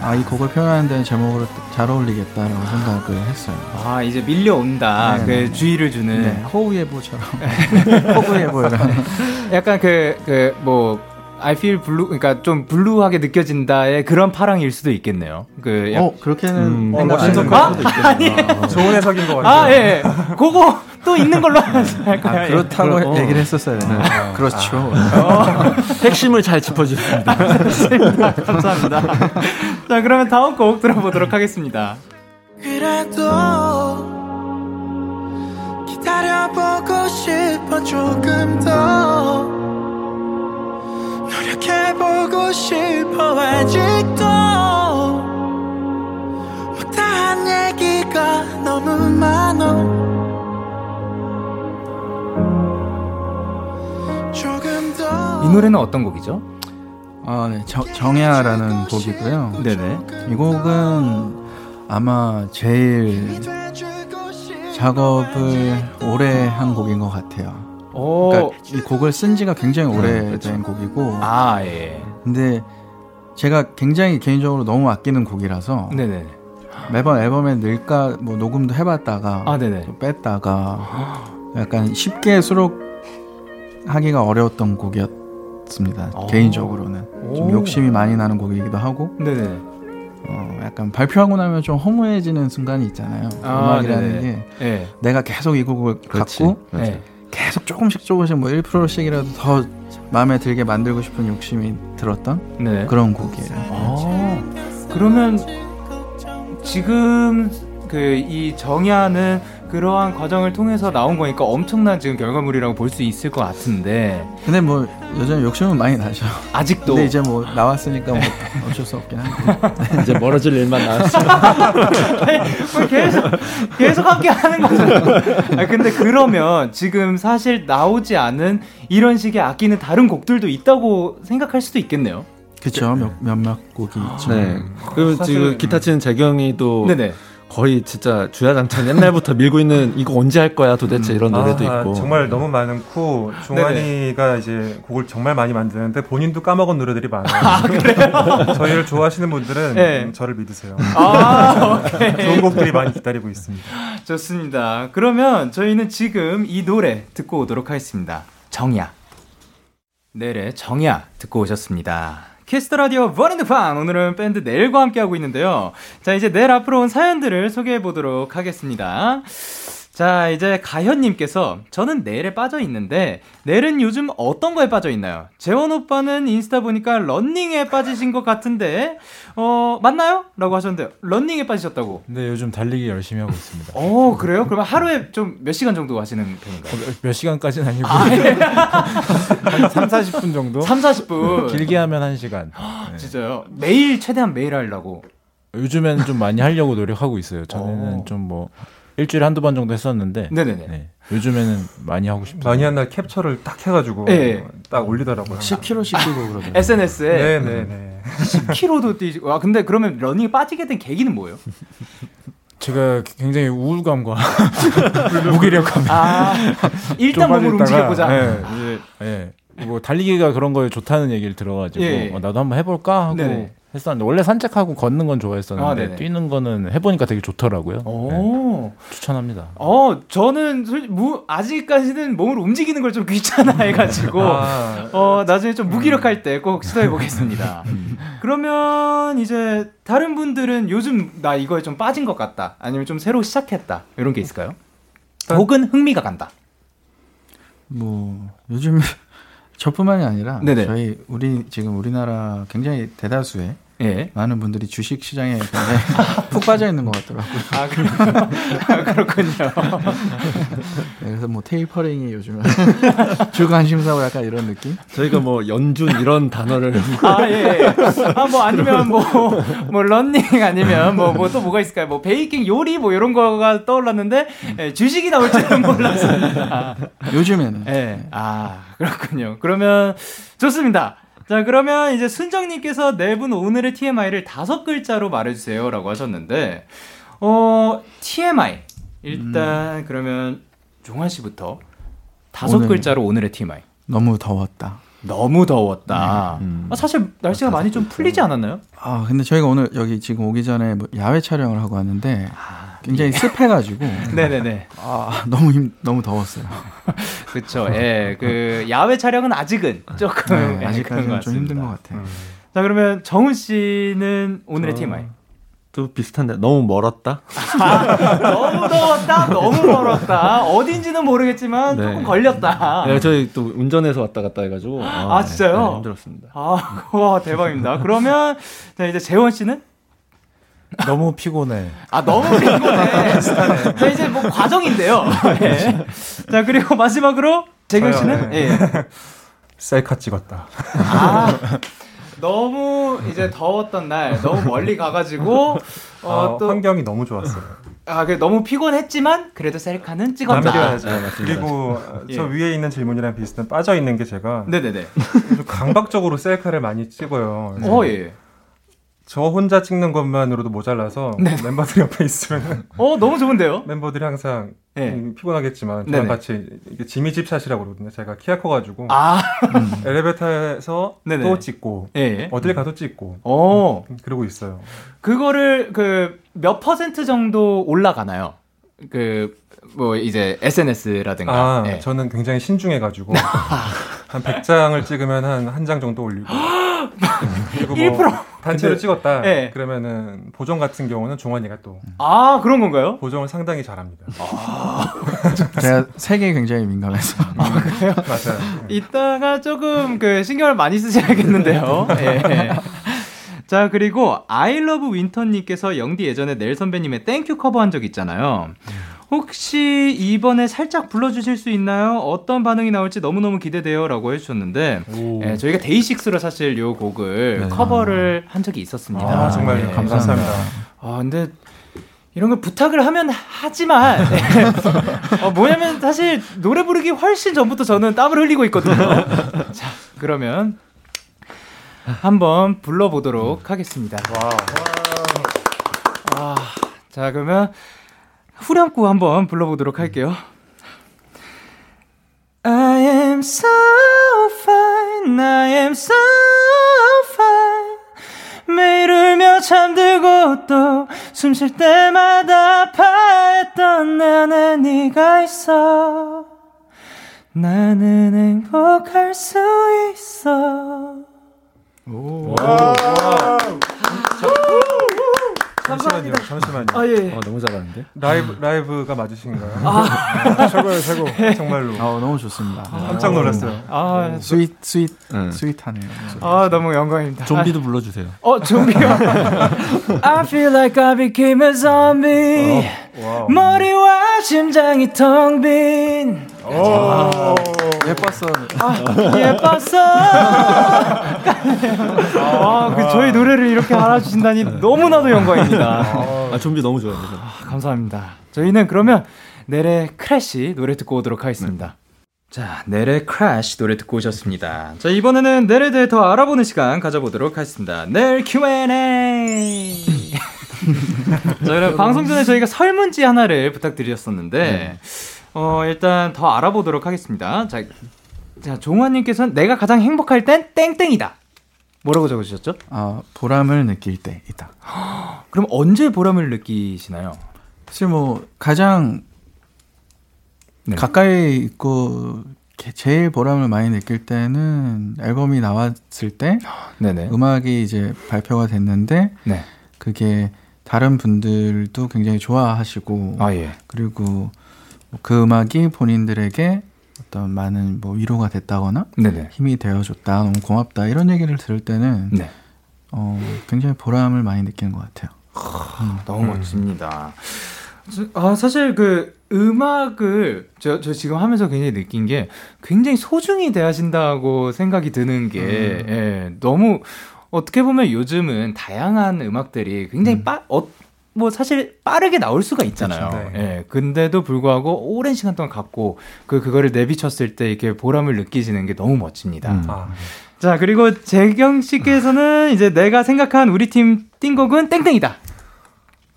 아, 이 곡을 표현하는 데는 제목으로 잘 어울리겠다라고 생각을 했어요. 아 이제 밀려온다. 네네. 그 주의를 주는 네, 호우예보처럼 호우예보랑 약간 그 그 뭐 I feel blue, 그러니까 좀 블루하게 느껴진다의 그런 파랑일 수도 있겠네요. 그, 약- 어 그렇게는 음, 안 멋진 해봤는데. 아, 좋은 해석인 것 같아요. 아, 예, 예. 그거 또 있는 걸로 할까요? 아, 예. 그렇다고 그럼, 어. 얘기를 했었어야 되나? 그렇죠. 핵심을 잘 짚어 주셨습니다. 알겠습니다. 감사합니다. 자, 그러면 다음 곡 들어보도록 하겠습니다. 그래도 기다려보고 싶어 조금 더 노력해보고 싶어 아직도 못다한 얘기가 너무 많아 조금 더 이 노래는 어떤 곡이죠? 아, 네. 정, 정야라는 곡이고요. 네네. 이 곡은 아마 제일 작업을 오래 한 곡인 것 같아요. 오. 그러니까 이 곡을 쓴 지가 굉장히 오래된 곡이고, 아, 예. 근데 제가 굉장히 개인적으로 너무 아끼는 곡이라서 네네. 매번 앨범에 넣을까 뭐 녹음도 해봤다가 아, 네네. 또 뺐다가 약간 쉽게 수록하기가 어려웠던 곡이었습니다. 오. 개인적으로는 좀 오. 욕심이 많이 나는 곡이기도 하고 네네. 어, 약간 발표하고 나면 좀 허무해지는 순간이 있잖아요. 음악이라는 네네. 게 예. 내가 계속 이 곡을 그렇지. 갖고. 예. 계속 조금씩 조금씩 뭐 1%씩이라도 더 마음에 들게 만들고 싶은 욕심이 들었던 네. 그런 곡이에요. 아, 그러면 지금 그 이 정야는 그러한 과정을 통해서 나온 거니까 엄청난 지금 결과물이라고 볼 수 있을 것 같은데 근데 뭐 여전히 욕심은 많이 나죠. 아직도 근데 이제 뭐 나왔으니까 뭐 어쩔 수 없긴 한데. 이제 멀어질 일만 남았어. 뭐 계속 계속 함께 하는 거죠. 아 근데 그러면 지금 사실 나오지 않은 이런 식의 아끼는 다른 곡들도 있다고 생각할 수도 있겠네요. 몇, 몇몇 곡이 있죠. 네. 그리고 사실- 지금 기타 치는 재경이도 네네. 거의 진짜 주야장창 옛날부터 밀고 있는 이거 언제 할 거야 도대체 이런 노래도 아, 있고. 정말 너무 많고 종환이가 이제 곡을 정말 많이 만드는데 본인도 까먹은 노래들이 많아요. 저희를 좋아하시는 분들은 네. 음, 저를 믿으세요. 아. 좋은 곡들이 많이 기다리고 있습니다. 좋습니다. 그러면 저희는 지금 이 노래 듣고 오도록 하겠습니다. 정야. 네네, 정야 듣고 오셨습니다. Kiss the Radio 버닝드팡 오늘은 밴드 넬과 함께 하고 있는데요. 자 이제 넬 앞으로 온 사연들을 소개해 보도록 하겠습니다. 자 이제 가현님께서 저는 넬에 빠져 있는데 넬은 요즘 어떤 거에 빠져 있나요? 재원 오빠는 인스타 보니까 런닝에 빠지신 것 같은데 어 맞나요? 라고 하셨는데 런닝에 빠지셨다고. 네, 요즘 달리기 열심히 하고 있습니다. 어, 그래요? 그러면 하루에 좀 몇 시간 정도 하시는 편인가요? 몇 시간까지는 아니고 한 3, 40분 정도? 3, 40분. 길게 하면 1 시간. 네. 진짜요? 매일 최대한 매일 하려고. 요즘에는 좀 많이 하려고 노력하고 있어요. 전에는 어. 좀뭐 일주일에 한두 번 정도 했었는데 네네네. 네, 요즘에는 많이 하고 싶어요. 많이 한 날 캡처를 딱 해가지고 네. 딱 올리더라고요. 10km씩 뛰고 그러더라고요. SNS에 네네네. 10km도 뛰고. 와, 근데 그러면 러닝에 빠지게 된 계기는 뭐예요? 제가 굉장히 우울감과 무기력감이 아, 일단 좀 몸을 움직여보자. 네, 이제, 예. 뭐 달리기가 그런 거에 좋다는 얘기를 들어가지고 예. 어, 나도 한번 해볼까 하고 네네. 했었는데 원래 산책하고 걷는 건 아, 좋아했었는데 네네. 뛰는 거는 해보니까 되게 좋더라고요. 네, 오. 추천합니다. 어, 저는 무, 아직까지는 몸을 움직이는 걸 좀 귀찮아해가지고. 아, 어, 나중에 좀 무기력할 때 꼭 시도해 보겠습니다. 그러면 이제 다른 분들은 요즘 나 이거에 좀 빠진 것 같다. 아니면 좀 새로 시작했다. 이런 게 있을까요? 혹은 흥미가 간다. 뭐 요즘 저뿐만이 아니라 네네. 저희 우리 지금 우리나라 굉장히 대다수의 예. 많은 분들이 주식 시장에 푹 빠져 있는 것 같더라고요. 아, 그렇, 아, 그렇군요. 네, 그래서 뭐 테이퍼링이 요즘 주 관심사고 약간 이런 느낌? 저희가 뭐 연준 이런 단어를 아, 예. 예. 아, 뭐 아니면 뭐, 뭐, 런닝 아니면 뭐, 뭐 또 뭐가 있을까요? 뭐, 베이킹 요리 뭐 이런 거가 떠올랐는데, 예, 주식이 나올 줄은 몰랐습니다. 요즘에는 예. 아, 그렇군요. 그러면 좋습니다. 자, 그러면 이제 순정님께서 네 분 오늘의 TMI를 다섯 글자로 말해주세요 라고 하셨는데, 어, TMI. 일단, 그러면 종환 씨부터 다섯 오늘- 글자로 오늘의 TMI. 너무 더웠다. 너무 더웠다. 음. 아, 사실 날씨가 많이 좀 풀리지 않았나요? 아 근데 저희가 오늘 여기 지금 오기 전에 뭐 야외 촬영을 하고 왔는데 아, 굉장히 습해가지고 네네네. 아 너무 힘 너무 더웠어요. 그쵸. 예. 그, 야외 촬영은 아직은 조금. 네, 예, 아직까지는 것좀 힘든. 것 같아요. 자, 그러면 정훈 씨는 오늘의 저- TMI. 또 비슷한데 너무 멀었다. 너무 더웠다, 너무 멀었다. 어딘지는 모르겠지만 네. 조금 걸렸다. 네, 저희 또 운전해서 왔다 갔다 해가지고 아, 진짜요? 네, 힘들었습니다. 아, 와, 대박입니다. 그러면, 자, 이제 재원 씨는? 너무 피곤해. 아, 너무 피곤해. 자, 이제 뭐 과정인데요. 예. 자, 그리고 마지막으로 재경 씨는? 네. 예. 셀카 찍었다. 아, 너무 이제 더웠던 날, 너무 멀리 가가지고, 어, 아, 또, 환경이 너무 좋았어요. 아, 그 너무 피곤했지만, 그래도 셀카는 찍었다. 남겨야죠. 네, 맞습니다. 그리고 예. 저 위에 있는 질문이랑 비슷한 빠져 있는 게 제가 네네네. 좀 강박적으로 셀카를 많이 찍어요. 어, 예. 저 혼자 찍는 것만으로도 모자라서 네. 멤버들이 옆에 있으면 어, 너무 좋은데요? 멤버들이 항상 예. 음, 피곤하겠지만 네네. 저랑 같이 이게 지미집 샷이라고 그러거든요. 제가 키가 커가지고 아, 엘리베이터에서 네네. 또 찍고 예. 예. 어딜 가도 찍고 어, 그러고 있어요. 그거를 그 몇 퍼센트 정도 올라가나요? 그, 뭐, 이제 SNS라든가. 아, 예. 저는 굉장히 신중해가지고 한 100장을 찍으면 한 한 장 정도 올리고 그리고 뭐 1%? 단체로 근데- 찍었다. 예. 그러면은 보정 같은 경우는 종환이가 또 아, 그런 건가요? 보정을 상당히 잘합니다. 제가 색에 굉장히 민감해서 맞아요. 이따가 조금 그 신경을 많이 쓰셔야겠는데요. 예. 자, 그리고 I Love Winter님께서 영디 예전에 넬 선배님의 Thank You 커버한 적 있잖아요. 혹시 이번에 살짝 불러주실 수 있나요? 어떤 반응이 나올지 너무너무 기대돼요. 라고 해주셨는데, 예, 저희가 데이식스로 사실 요 곡을 네. 커버를 한 적이 있었습니다. 아, 정말 예. 감사합니다. 아, 근데 이런 걸 부탁을 하면 하지만 네. 어, 뭐냐면 사실 노래 부르기 훨씬 전부터 저는 땀을 흘리고 있거든요. 자, 그러면 한번 불러보도록 하겠습니다. 아, 자, 그러면 후렴구 한번 불러보도록 할게요. I am so fine, I am so fine. 매일 울며 잠들고 또 숨 쉴 때마다 아파했던 내 안에 네가 있어 나는 행복할 수 있어 잠시만요. 잠시만요. 아 예. 어, 너무 잘하는데. 라이브 라이브가 맞으신가요? 최고예요, 최고. 정말로 아, 너무 좋습니다. 깜짝 놀랐어요. 아, 스윗 스윗 응. sweet하네요. 아 너무 영광입니다. 좀비도 불러 주세요. 어 좀비요. I feel like I became a zombie. 머리와 심장이 텅 빈. 예뻤어. 예뻤어. 아, 그 저희 노래를 이렇게 알아주신다니 너무나도 영광입니다. 아 좀비 너무 좋아해요. 저는. 아, 감사합니다. 저희는 그러면 넬의 Crash 노래 듣고 오도록 하겠습니다. 자, 넬의 Crash 노래 듣고 오셨습니다. 자, 이번에는 넬에 대해 더 알아보는 시간 가져보도록 하겠습니다. 넬 Q&A. 자, 그럼 방송 전에 저희가 설문지 하나를 부탁드렸었는데, 어, 일단 더 알아보도록 하겠습니다. 자, 자 종완님께서는 내가 가장 행복할 땐 땡땡이다. 뭐라고 적으셨죠? 아, 보람을 느낄 때 있다. 그럼 언제 보람을 느끼시나요? 사실 뭐 가장 네. 가까이 있고 게- 제일 보람을 많이 느낄 때는 앨범이 나왔을 때 네네. 음악이 이제 발표가 됐는데 네. 그게 다른 분들도 굉장히 좋아하시고 아, 예. 그리고 그 음악이 본인들에게 어떤 많은 뭐 위로가 됐다거나 네네. 힘이 되어줬다 너무 고맙다 이런 얘기를 들을 때는 네. 어, 굉장히 보람을 많이 느끼는 것 같아요. 너무 멋집니다. 저- 아, 사실 그 음악을 저, 저 지금 하면서 굉장히 느낀 게 굉장히 소중히 대하신다고 생각이 드는 게 예, 너무 어떻게 보면 요즘은 다양한 음악들이 굉장히 빠, 어, 뭐 사실 빠르게 나올 수가 있잖아요. 그렇죠. 네. 예, 근데도 불구하고 오랜 시간 동안 갖고 그 그거를 내비쳤을 때 이렇게 보람을 느끼시는 게 너무 멋집니다. 음. 아, 자, 그리고 재경 씨께서는 이제 내가 생각한 우리 팀 띵곡은 땡땡이다.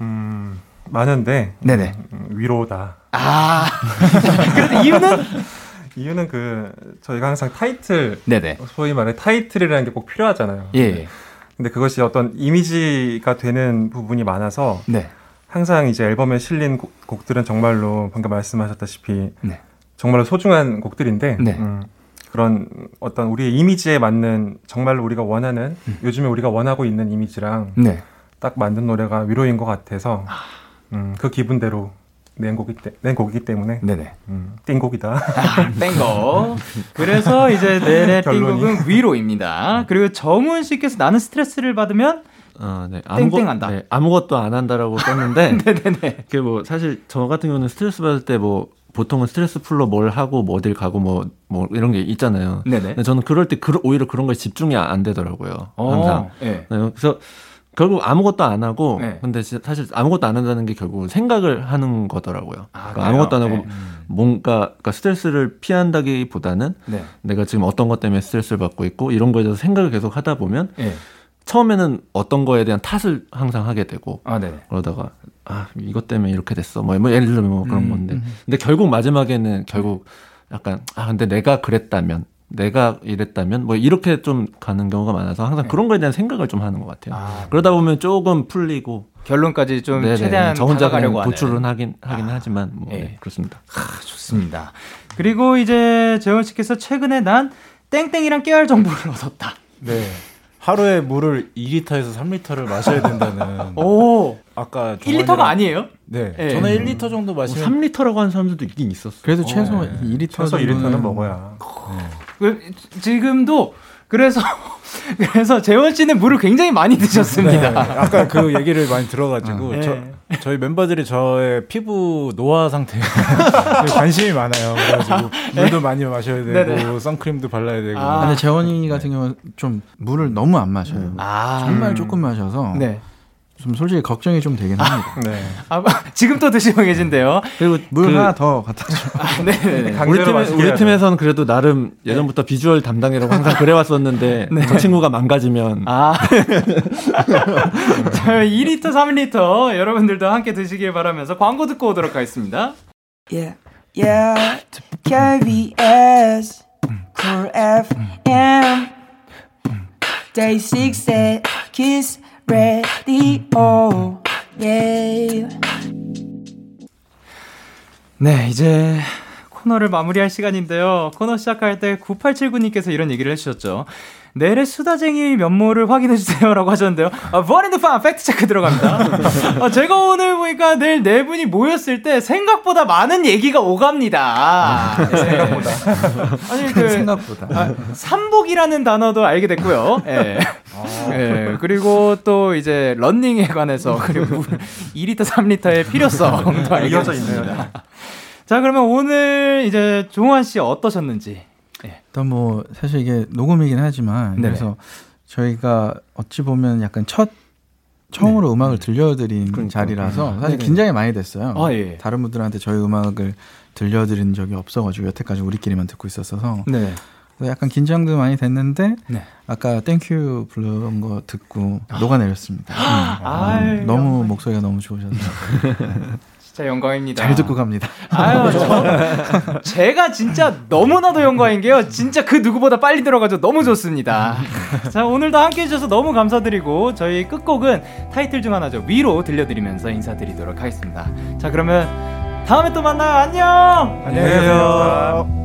음, 많은데 네네. 음, 위로다. 아, 그래도 이유는? 이유는 그 저희가 항상 타이틀 네네. 소위 말해 타이틀이라는 게 꼭 필요하잖아요. 예. 근데 그것이 어떤 이미지가 되는 부분이 많아서 네. 항상 이제 앨범에 실린 곡, 곡들은 정말로 방금 말씀하셨다시피 네. 정말로 소중한 곡들인데 네. 음, 그런 어떤 우리의 이미지에 맞는 정말로 우리가 원하는 음. 요즘에 우리가 원하고 있는 이미지랑 네. 딱 만든 노래가 위로인 것 같아서 음, 그 기분대로 낸 곡이 때, 낸 곡이기 때문에 네네. 음, 띵곡이다. 아, 땡거. 그래서 이제 내내. 띵곡은 위로입니다. 그리고 정훈 씨께서 나는 스트레스를 받으면 어, 네. 땡땡한다. 네, 아무것도 안 한다라고 썼는데 네네네. 그게 뭐 사실 저 같은 경우는 스트레스 받을 때 뭐 보통은 스트레스 풀러 뭘 하고 뭐 어딜 가고 뭐뭐 이런 게 있잖아요. 네네. 근데 저는 그럴 때 그, 오히려 그런 거에 집중이 안 되더라고요. 항상. 어, 네. 네, 그래서 결국 아무것도 안 하고 네. 근데 사실 아무것도 안 한다는 게 결국 생각을 하는 거더라고요. 아, 그러니까 아무것도 안? 하고 네. 뭔가 그러니까 스트레스를 피한다기보다는 네. 내가 지금 어떤 것 때문에 스트레스를 받고 있고 이런 거에 대해서 생각을 계속 하다 보면 네. 처음에는 어떤 거에 대한 탓을 항상 하게 되고 아, 네. 그러다가 아 이것 때문에 이렇게 됐어 뭐, 뭐 예를 들면 뭐 그런 음, 건데 근데 결국 마지막에는 결국 약간 아 근데 내가 그랬다면 내가 이랬다면 뭐 이렇게 좀 가는 경우가 많아서 항상 그런 거에 대한 생각을 좀 하는 것 같아요. 네. 아, 그러다 보면 조금 풀리고 결론까지 좀 네네, 최대한 저 혼자 하는. 도출은 하긴 하긴 하지만 뭐 예. 네, 그렇습니다. 아, 좋습니다. 그리고 이제 재원 씨께서 최근에 난 땡땡이랑 깨알 정보를 얻었다. 네. 하루에 물을 2리터에서 3리터를 마셔야 된다는. 오, 아까 1리터가 종완이랑- 아니에요? 네. 예. 저는 1리터 정도 뭐 마시면 3리터라고 하는 사람들도 있긴 있었어. 그래도 최소 네. 2리터 최소 정도는 1리터는 먹어야. 그, 지금도 그래서 그래서 재원 씨는 물을 굉장히 많이 네. 드셨습니다. 아까 그 얘기를 많이 들어가지고 아, 저, 예. 저희 멤버들이 저의 피부 노화 상태에 관심이 많아요. 그래가지고 물도 많이 마셔야 되고 네네. 선크림도 발라야 되고. 아. 근데 재원이 같은 경우는 좀 물을 너무 안 마셔요. 아, 정말 조금 마셔서 네. 좀 솔직히 걱정이 좀 되긴 합니다. 네. 아, 지금 또 드시고 계신데요. 그리고 물 그 하나 더 갖다 줘. 아, 네네네. 강제로 우리 팀에 마시게 우리. 팀에서는 그래도 나름 예전부터 비주얼 담당이라고 항상 그래왔었는데 저 친구가 망가지면 아. 자, 2리터, 3리터 여러분들도 함께 드시길 바라면서 광고 듣고 오도록 하겠습니다. Yeah, yeah. KBS, Cool FM, Day 6 Kiss Radio. 네, 이제 코너를 마무리할 시간인데요. 코너 시작할 때 9879님께서 이런 얘기를 해주셨죠. 내래 수다쟁이 면모를 확인해주세요라고 하셨는데요. 아, 버린드 판 팩트체크 들어갑니다. 아, 제가 오늘 보니까 내일 네 분이 모였을 때 생각보다 많은 얘기가 오갑니다. 네. 생각보다. 아니, 그, 생각보다. 아, 삼복이라는 단어도 알게 됐고요. 예. 예, 그리고 또 이제 런닝에 관해서 그리고 2리터, 3리터의 필요성도 알게 됐습니다. 자, 그러면 오늘 이제 종환 씨 어떠셨는지. 일단 뭐 사실 이게 녹음이긴 하지만 네네. 그래서 저희가 어찌 보면 약간 첫 처음으로 음악을 들려드린 자리라서 사실 네네. 긴장이 많이 됐어요. 아, 예. 다른 분들한테 저희 음악을 들려드린 적이 없어가지고 여태까지 우리끼리만 듣고 있었어서 네. 약간 긴장도 많이 됐는데 네. 아까 Thank You 부른 거 듣고 녹아내렸습니다. 음. 아유, 너무 목소리가 너무 좋으셔서 진짜 영광입니다. 잘 듣고 갑니다. 아유, 저, 제가 진짜 너무나도 영광인 게요. 진짜 그 누구보다 빨리 들어가죠. 너무 좋습니다. 자, 오늘도 함께 해주셔서 너무 감사드리고, 저희 끝곡은 타이틀 중 하나죠. 위로 들려드리면서 인사드리도록 하겠습니다. 자, 그러면 다음에 또 만나요. 안녕! 안녕히 계세요.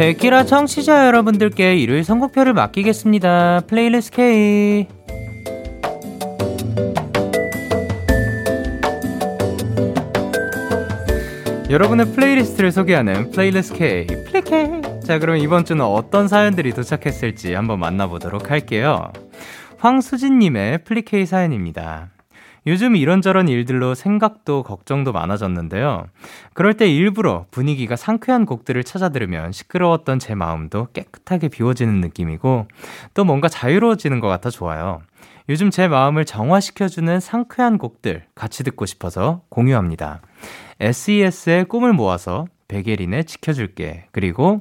데키라 청취자 여러분들께 일요일 선곡표를 맡기겠습니다. Playlist K. 여러분의 playlist를 소개하는 Playlist K. Play K. 자, 그럼 이번 주는 어떤 사연들이 도착했을지 한번 만나보도록 할게요. 황수진님의 플리 K 사연입니다. 요즘 이런저런 일들로 생각도 걱정도 많아졌는데요. 그럴 때 일부러 분위기가 상쾌한 곡들을 찾아 들으면 시끄러웠던 제 마음도 깨끗하게 비워지는 느낌이고 또 뭔가 자유로워지는 것 같아 좋아요. 요즘 제 마음을 정화시켜주는 상쾌한 곡들 같이 듣고 싶어서 공유합니다. SES의 꿈을 모아서 베게린의 지켜줄게 그리고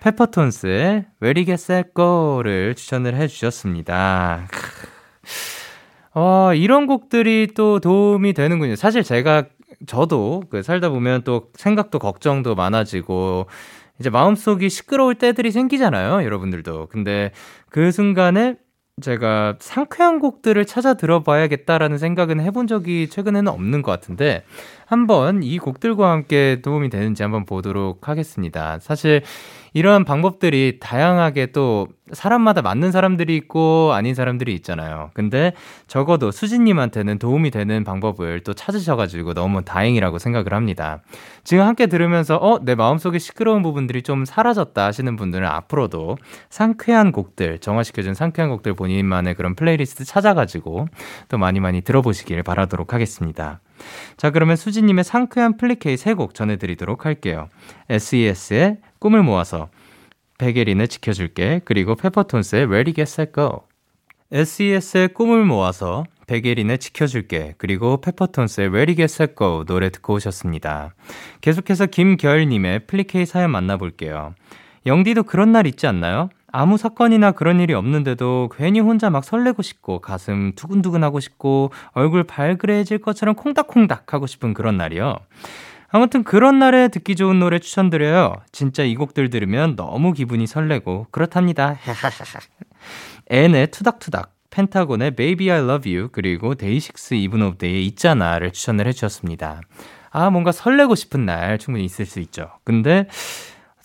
페퍼톤스의 Set Go를 추천을 해주셨습니다. 어, 이런 곡들이 또 도움이 되는군요. 사실 제가 저도 그 살다 보면 또 생각도 걱정도 많아지고 이제 마음속이 시끄러울 때들이 생기잖아요. 여러분들도. 근데 그 순간에 제가 상쾌한 곡들을 찾아 들어봐야겠다라는 생각은 해본 적이 최근에는 없는 것 같은데 한번 이 곡들과 함께 도움이 되는지 한번 보도록 하겠습니다. 사실 이러한 방법들이 다양하게 또 사람마다 맞는 사람들이 있고 아닌 사람들이 있잖아요. 근데 적어도 수진님한테는 도움이 되는 방법을 또 찾으셔가지고 너무 다행이라고 생각을 합니다. 지금 함께 들으면서 어, 내 마음속에 시끄러운 부분들이 좀 사라졌다 하시는 분들은 앞으로도 상쾌한 곡들, 정화시켜준 상쾌한 곡들 본인만의 그런 플레이리스트 찾아가지고 또 많이 많이 들어보시길 바라도록 하겠습니다. 자, 그러면 수진님의 상쾌한 플리 K 세 곡 전해드리도록 할게요. SES의 꿈을 모아서, 백예린의 지켜줄게, 그리고 페퍼톤스의 Ready, Get Set, Go. SES의 꿈을 모아서, 베게린의 지켜줄게, 그리고 페퍼톤스의 Where It Gets Set Go 노래 듣고 오셨습니다. 계속해서 김결님의 플리케이 사연 만나볼게요. 영디도 그런 날 있지 않나요? 아무 사건이나 그런 일이 없는데도 괜히 혼자 막 설레고 싶고 가슴 두근두근하고 싶고 얼굴 발그레해질 것처럼 콩닥콩닥 하고 싶은 그런 날이요. 아무튼 그런 날에 듣기 좋은 노래 추천드려요. 진짜 이 곡들 들으면 너무 기분이 설레고 그렇답니다. 앤의 투닥투닥, 펜타곤의 Baby I Love You 그리고 데이식스 Even of Day의 있잖아를 추천을 해주셨습니다. 아 뭔가 설레고 싶은 날 충분히 있을 수 있죠. 근데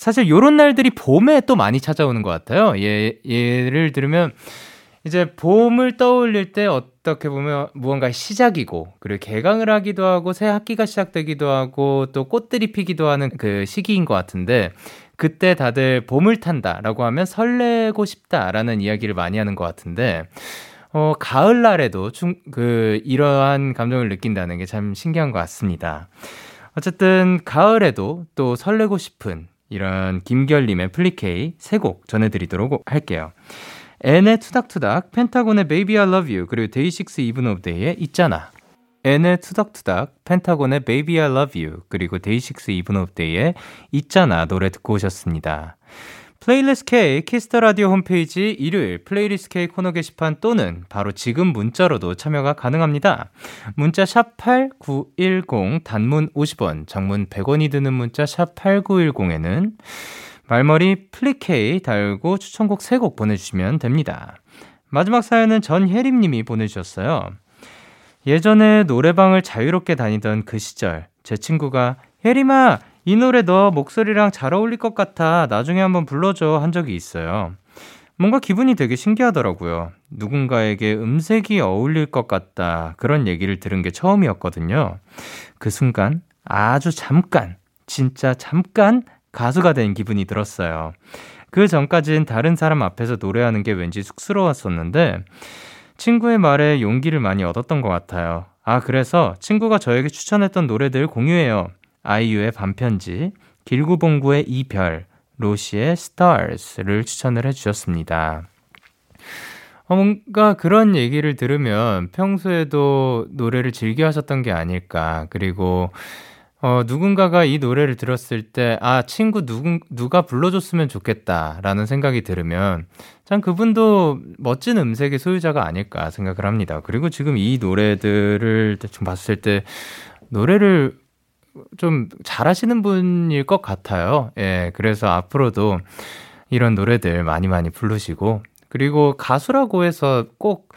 사실 요런 날들이 봄에 또 많이 찾아오는 것 같아요. 예, 예를 들면, 이제 봄을 떠올릴 때 어떻게 보면 무언가의 시작이고, 그리고 개강을 하기도 하고, 새 학기가 시작되기도 하고, 또 꽃들이 피기도 하는 그 시기인 것 같은데, 그때 다들 봄을 탄다라고 하면 설레고 싶다라는 이야기를 많이 하는 것 같은데, 어, 가을날에도 중, 그, 이러한 감정을 느낀다는 게 참 신기한 것 같습니다. 어쨌든, 가을에도 또 설레고 싶은 이런 김결님의 플리 K 세 곡 전해드리도록 할게요. 앤의 투닥투닥, 펜타곤의 Baby I Love You, 그리고 데이식스 Even of Day의 있잖아. 앤의 투닥투닥, 펜타곤의 Baby I Love You, 그리고 데이식스 Even of Day의 있잖아 노래 듣고 오셨습니다. Playlist K 키스 더 라디오 홈페이지 일요일 Playlist K 코너 게시판 또는 바로 지금 문자로도 참여가 가능합니다. 문자 샵8910 단문 50원, 장문 100원이 드는 문자 샵 8910에는 말머리 플리 K 달고 추천곡 3곡 보내주시면 됩니다. 마지막 사연은 전혜림 님이 보내주셨어요. 예전에 노래방을 자유롭게 다니던 그 시절 제 친구가 혜림아 이 노래 너 목소리랑 잘 어울릴 것 같아. 나중에 한번 불러줘. 한 적이 있어요. 뭔가 기분이 되게 신기하더라고요. 누군가에게 음색이 어울릴 것 같다. 그런 얘기를 들은 게 처음이었거든요. 그 순간 아주 잠깐, 진짜 잠깐 가수가 된 기분이 들었어요. 그 전까진 다른 사람 앞에서 노래하는 게 왠지 쑥스러웠었는데 친구의 말에 용기를 많이 얻었던 것 같아요. 아, 그래서 친구가 저에게 추천했던 노래들 공유해요. 아이유의 반편지, 길구봉구의 이별, 로시의 스타즈를 추천을 해주셨습니다. 어, 뭔가 그런 얘기를 들으면 평소에도 노래를 즐겨 하셨던 게 아닐까. 그리고, 어, 누군가가 이 노래를 들었을 때, 아, 친구 누군, 누가 불러줬으면 좋겠다. 라는 생각이 들으면, 참 그분도 멋진 음색의 소유자가 아닐까 생각을 합니다. 그리고 지금 이 노래들을 좀 봤을 때, 노래를 좀 잘하시는 분일 것 같아요. 예, 그래서 앞으로도 이런 노래들 많이 많이 부르시고, 그리고 가수라고 해서 꼭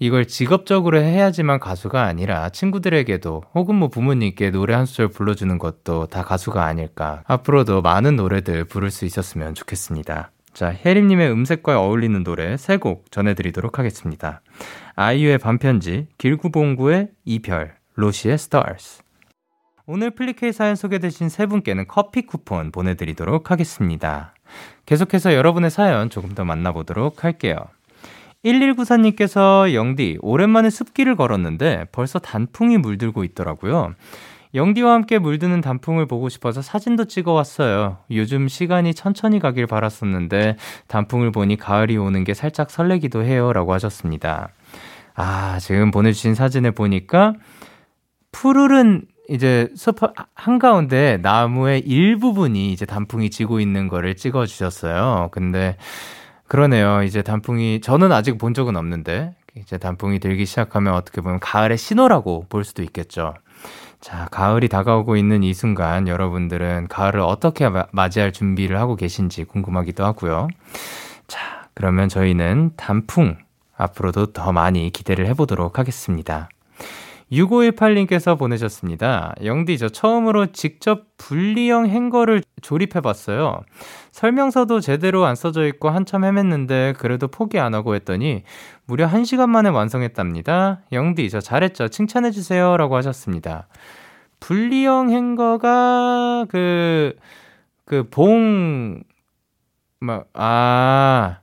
이걸 직업적으로 해야지만 가수가 아니라 친구들에게도 혹은 뭐 부모님께 노래 한 소절 불러주는 것도 다 가수가 아닐까. 앞으로도 많은 노래들 부를 수 있었으면 좋겠습니다. 자, 혜림님의 음색과 어울리는 노래 세 곡 전해드리도록 하겠습니다. 아이유의 반편지, 길구봉구의 이별, 로시의 스타즈. 오늘 플리케이 사연 소개되신 세 분께는 커피 쿠폰 보내드리도록 하겠습니다. 계속해서 여러분의 사연 조금 더 만나보도록 할게요. 1194님께서 영디, 오랜만에 숲길을 걸었는데 벌써 단풍이 물들고 있더라고요. 영디와 함께 물드는 단풍을 보고 싶어서 사진도 찍어 왔어요. 요즘 시간이 천천히 가길 바랐었는데 단풍을 보니 가을이 오는 게 살짝 설레기도 해요. 라고 하셨습니다. 아, 지금 보내주신 사진을 보니까 푸르른 이제 숲 한가운데 나무의 일부분이 이제 단풍이 지고 있는 거를 찍어 주셨어요. 근데 그러네요. 이제 단풍이 저는 아직 본 적은 없는데 이제 단풍이 들기 시작하면 어떻게 보면 가을의 신호라고 볼 수도 있겠죠. 자, 가을이 다가오고 있는 이 순간 여러분들은 가을을 어떻게 맞이할 준비를 하고 계신지 궁금하기도 하고요. 자, 그러면 저희는 단풍 앞으로도 더 많이 기대를 해보도록 하겠습니다. 6518님께서 보내셨습니다. 영디, 저 처음으로 직접 분리형 행거를 조립해봤어요. 설명서도 제대로 안 써져 있고 한참 헤맸는데 그래도 포기 안 하고 했더니 무려 1시간 만에 완성했답니다. 영디, 저 잘했죠? 칭찬해주세요. 라고 하셨습니다. 분리형 행거가 그, 그 봉, 막, 아,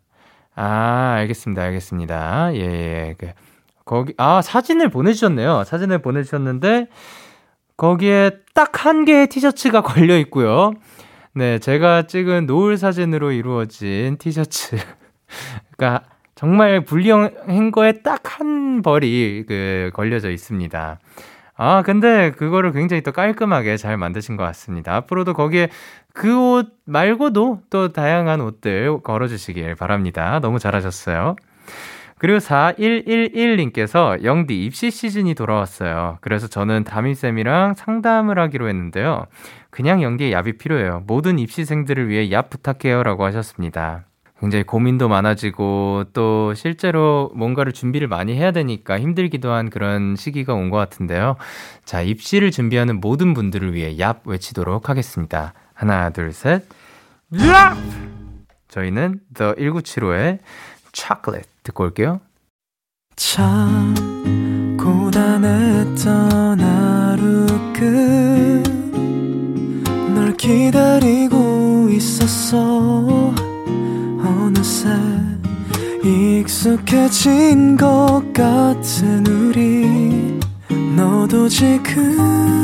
아, 알겠습니다. 알겠습니다. 예, 예. 그, 거기, 아, 사진을 보내주셨네요. 사진을 보내주셨는데, 거기에 딱 한 개의 티셔츠가 걸려 있고요. 네, 제가 찍은 노을 사진으로 이루어진 티셔츠. 그러니까 정말 분리형 행거에 딱 한 벌이 그 걸려져 있습니다. 아, 근데 그거를 굉장히 또 깔끔하게 잘 만드신 것 같습니다. 앞으로도 거기에 그 옷 말고도 또 다양한 옷들 걸어주시길 바랍니다. 너무 잘하셨어요. 그리고 4111님께서 영디 입시 시즌이 돌아왔어요. 그래서 저는 담임쌤이랑 상담을 하기로 했는데요. 그냥 영디의 얍이 필요해요. 모든 입시생들을 위해 얍 부탁해요. 라고 하셨습니다. 굉장히 고민도 많아지고 또 실제로 뭔가를 준비를 많이 해야 되니까 힘들기도 한 그런 시기가 온 것 같은데요. 자, 입시를 준비하는 모든 분들을 위해 얍 외치도록 하겠습니다. 하나, 둘, 셋. 얍! 저희는 The 1975의 chocolate 듣고 올게요. 참 고단했던 하루 끝널 기다리고 있었어 어느새 익숙해진 것 같은 우리 너도 지금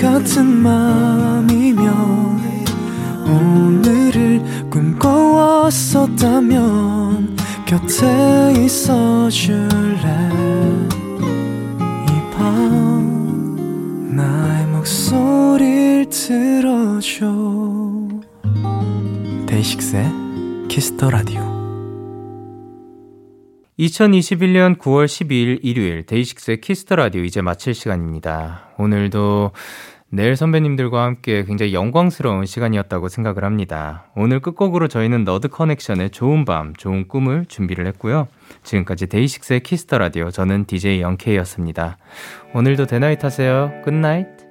같은 맘이면 오늘 을 꿈꿔왔었다면 곁에 있어 줄래? 이 밤 나의 목소리를 들어줘. 데이식스의 키스 더 라디오 2021년 9월 12일 일요일 데이식스의 키스 더 라디오 이제 마칠 시간입니다. 오늘도 넬 선배님들과 함께 굉장히 영광스러운 시간이었다고 생각을 합니다. 오늘 끝곡으로 저희는 너드 커넥션의 좋은 밤, 좋은 꿈을 준비를 했고요. 지금까지 데이식스의 키스 더 라디오 저는 DJ 영케이였습니다. 오늘도 데나잇 하세요. Good night.